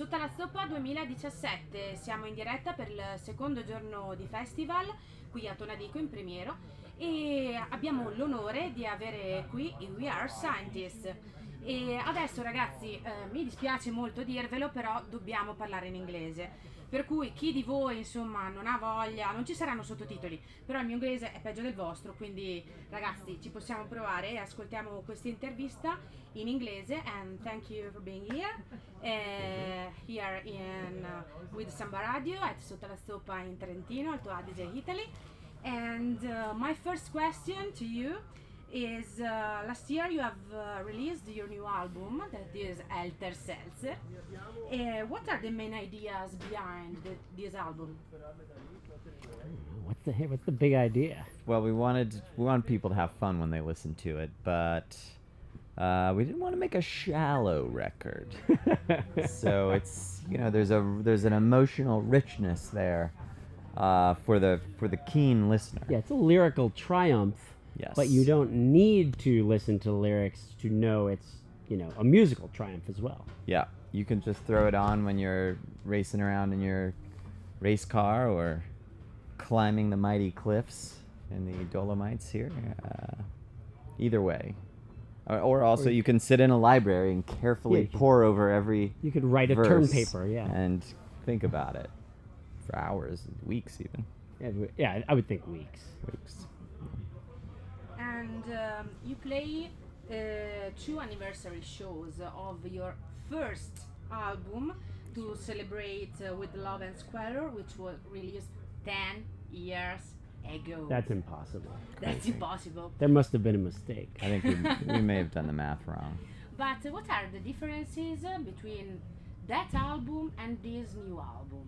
Sotto la stoppa 2017, siamo in diretta per il secondo giorno di festival qui a Tonadico in Primiero e abbiamo l'onore di avere qui i We Are Scientists. E adesso ragazzi, eh, mi dispiace molto dirvelo, però dobbiamo parlare in inglese. Per cui chi di voi insomma non ha voglia, non ci saranno sottotitoli, però il mio inglese è peggio del vostro, quindi ragazzi ci possiamo provare e ascoltiamo questa intervista in inglese and thank you for being here uh, here in uh, with Samba Radio at Sotto la Stoppa in Trentino, Alto Adige, Italy. And uh, my first question to you is uh, last year you have uh, released your new album that is Elter Seltzer. Uh, what are the main ideas behind the, this album? What's the what's the big idea? Well, we wanted we want people to have fun when they listen to it, but uh, we didn't want to make a shallow record. so it's you know there's a there's an emotional richness there uh, for the for the keen listener. Yeah, it's a lyrical triumph. Yes. But you don't need to listen to lyrics to know it's you know a musical triumph as well. Yeah, you can just throw it on when you're racing around in your race car or climbing the mighty cliffs in the Dolomites here. Uh, either way. Or, or also, you- you can sit in a library and carefully Yeah, pore over every You could write a term paper, yeah. and think about it for hours, weeks, even Yeah, yeah, I would think weeks. weeks. And um, you play uh, two anniversary shows of your first album to celebrate uh, with Love and Squalor, which was released 10 years ago. That's impossible. That's impossible. There must have been a mistake. I think we, we may have done the math wrong. But uh, what are the differences uh, between that album and this new album?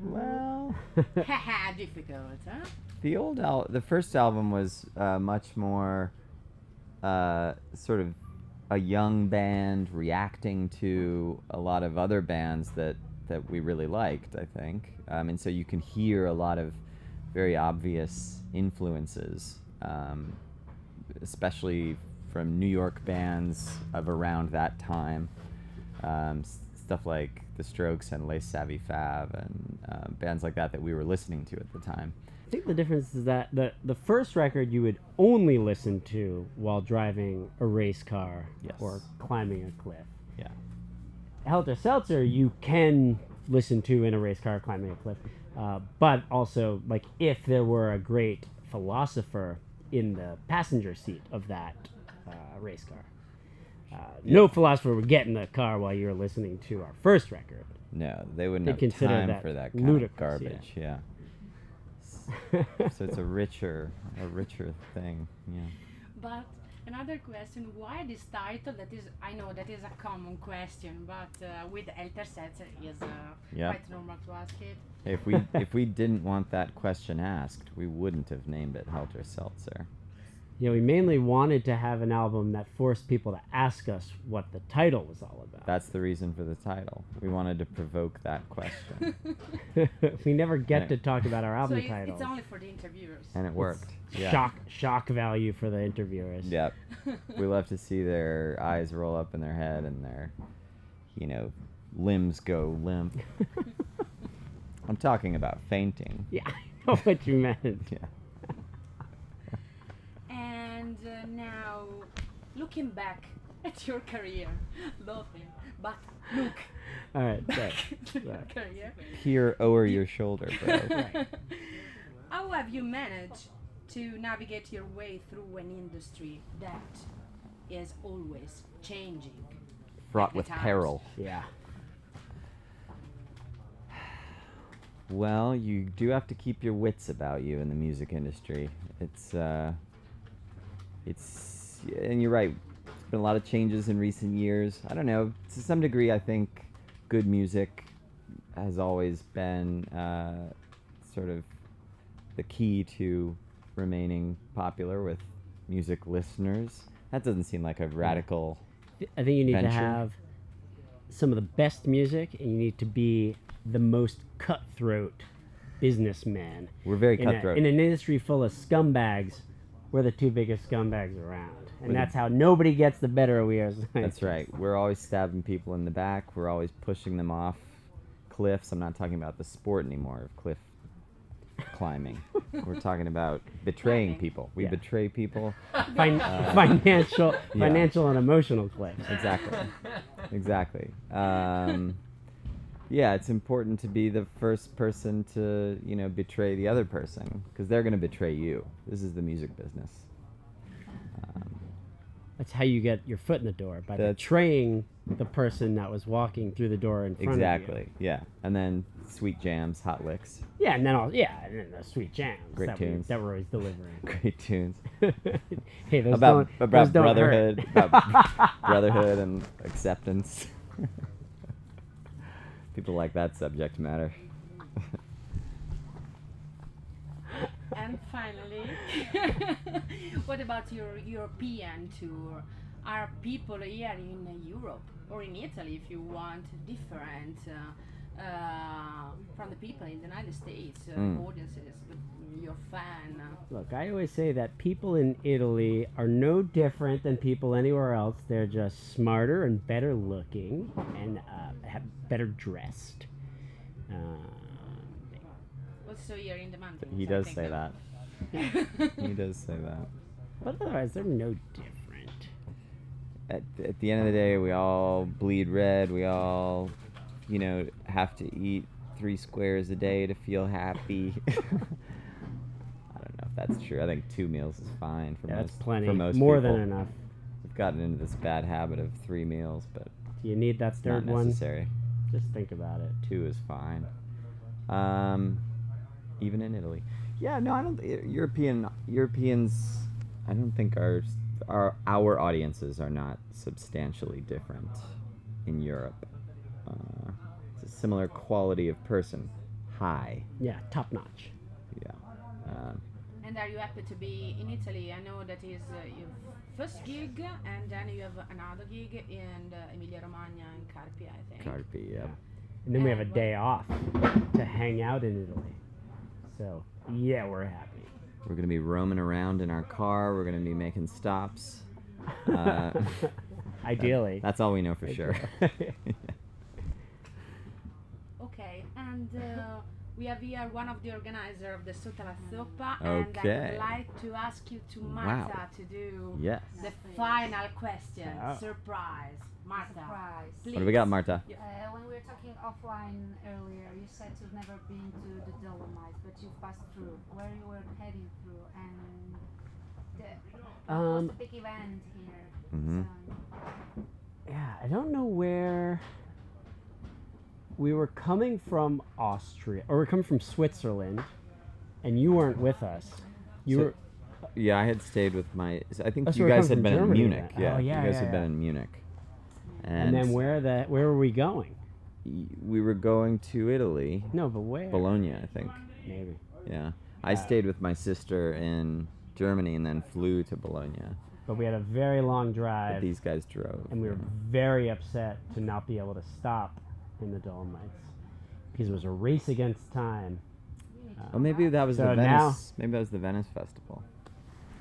Well, Haha, difficult, huh? The old al- the first album was uh, much more uh, sort of a young band reacting to a lot of other bands that that we really liked i think. Um, and so you can hear a lot of very obvious influences um, especially from new york bands of around that time. Um, stuff like the strokes and les savy fav and uh, bands like that that we were listening to at the time I think the difference is that the the first record you would only listen to while driving a race car Yes. or climbing a cliff. yeah Helter Seltzer you can listen to in a race car climbing a cliff, uh, but also like if there were a great philosopher in the passenger seat of that uh, race car. Uh, No philosopher would get in the car while you're listening to our first record. No, they wouldn't They have consider time that for that kind ludicrous, of yeah. garbage. Yeah. so it's a richer, a richer thing. Yeah. But another question: Why this title? That is, I know that is a common question, but uh, with Elter Seltzer is uh, Yeah. quite normal to ask it. If we if we didn't want that question asked, we wouldn't have named it Helter Seltzer. You know, we mainly wanted to have an album that forced people to ask us what the title was all about. That's the reason for the title. We wanted to provoke that question, we never get Yeah. to talk about our so album it's, titles. it's only for the interviewers. and it worked. Yeah. Shock, shock value for the interviewers. Yep. we love to see their eyes roll up in their head and their, you know, limbs go limp. I'm talking about fainting. Yeah, I know what you meant. Yeah. And uh, now, looking back at your career, laughing, but look All right, back your career. Peer over your shoulder, bro. How have you managed to navigate your way through an industry that is always changing? Fraught with times. peril. yeah. Well, you do have to keep your wits about you in the music industry. It's, uh, it's, and you're right. There's been a lot of changes in recent years. I don't know. To some degree, I think good music has always been uh, sort of the key to remaining popular with music listeners. That doesn't seem like a radical. I think you need to have some of the best music, and you need to be the most cutthroat businessman. We're very in, a- cutthroat. in an industry full of scumbags, we're the two biggest scumbags around. and With a- that's how nobody gets the better of We Are That's right. We're always stabbing people in the back. We're always pushing them off cliffs. I'm not talking about the sport anymore of cliff climbing. We're talking about betraying people. We Yeah. betray people. Fin- Uh, financial, yeah. financial and emotional clips. Exactly. exactly. Um, yeah, it's important to be the first person to, you know, betray the other person because they're going to betray you. This is the music business. Um, That's how you get your foot in the door by betraying the person that was walking through the door in front of exactly. Yeah. And then sweet jams, hot licks. Yeah, and then all yeah, and then the sweet jams Great that, we, tunes. that we're always delivering. great tunes. hey, those about don't, about those brotherhood, about brotherhood and acceptance. People like that subject matter. And finally, what about your European tour? Are people here in Europe or in Italy, if you want, different uh, uh, from the people in the United States, uh, Mm. audiences, your fan? uh, Look, I always say that people in Italy are no different than people anywhere else. They're just smarter and better looking and uh, have better dressed. Uh, Also here in the mountains. He I does think, say no? that. He does say that. but otherwise, they're no different. At, at the end of the day, we all bleed red. We all, you know, have to eat three squares a day to feel happy. I don't know if that's true. I think two meals is fine for Yeah, most. that's plenty. For most More people. than enough. We've gotten into this bad habit of three meals, but Do you need that it's third not one? necessary. Just think about it. Two is fine. Um, even in Italy. Yeah, no, I don't. e- European Europeans, I don't think our our our audiences are not substantially different in Europe. Uh, it's a similar quality of person, high. Yeah, top notch. Yeah. Um, And are you happy to be in Italy? I know that is uh, your first gig, and then you have another gig in uh, Emilia Romagna in Carpi, I think. Carpi, yeah. And then we have a day off to hang out in Italy. So, yeah, we're happy. We're gonna be roaming around in our car. We're gonna be making stops. Uh, Ideally. That's all we know for sure. Okay, and uh, we have here one of the organizer of the Sotto la Zoppa, and I'd like to ask you to Wow. Marta to do yes. the final question. Oh. Surprise, Marta. Surprise. Please. What do we got, Marta? Uh, when we were talking offline earlier, you said you've never been to the Dolomites, but you passed through. Where you were heading through, and the, what was Um, the big event here? Mhm. So, yeah, I don't know where we were coming from Austria, or we are coming from Switzerland, and you weren't with us. You So- were. Yeah, I had stayed with my. I think Oh, so you guys had been Germany in Munich. Yeah, Oh, yeah, you guys yeah, had been in Munich. And, then where the where were we going? we were going to Italy, No, but where? Bologna, I think. Maybe. Yeah, I Uh, stayed with my sister in Germany and then flew to Bologna. But we had a very long But drive, these guys drove. and we were very upset to not be able to stop in the Dolomites because it was a race against time. need Oh, maybe that was So the now- Venice. Maybe that was the Venice festival.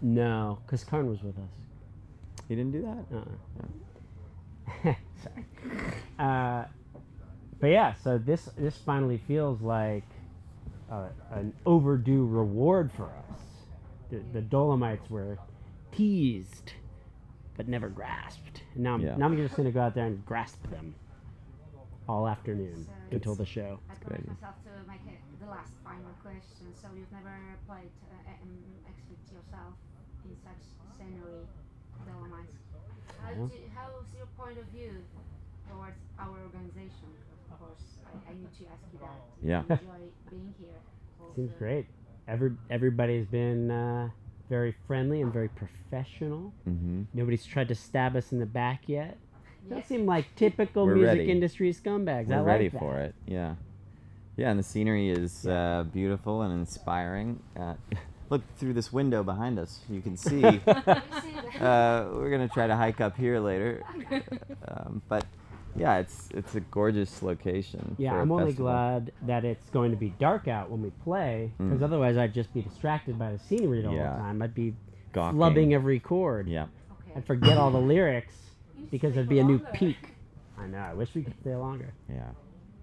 No, because Karn was with us. He didn't do that. Uh-uh. Sorry. Uh, but yeah, so this this finally feels like uh, an overdue reward for us. The, the Dolomites were teased, but never grasped. And now I'm, Yeah. now I'm just gonna go out there and grasp them all afternoon So until the show. I good promised myself to make it the last final question. So you've never played uh, um, exhibit yourself in such scenery, Dolomites. How Yeah. do, how's your point of view towards our organization? Of course, I, I need to ask you that. Yeah. enjoy being here. Seems great. Every everybody's been uh, very friendly and very professional. Mm-hmm. Nobody's tried to stab us in the back yet. Those Yes. seem like typical We're music ready. industry scumbags. I We're like ready that. for it. Yeah, yeah, and the scenery is uh, beautiful and inspiring. Uh, look through this window behind us. You can see. You see that? uh, we're gonna try to hike up here later, um, but yeah, it's it's a gorgeous location. Yeah, for a I'm only festival. glad that it's going to be dark out when we play, because Mm. otherwise I'd just be distracted by the scenery the Yeah. whole time. I'd be Gawking. flubbing every chord. Yeah, Okay. I'd forget all the lyrics You should because there'd be a new peak. I know. I wish we could stay longer. Yeah.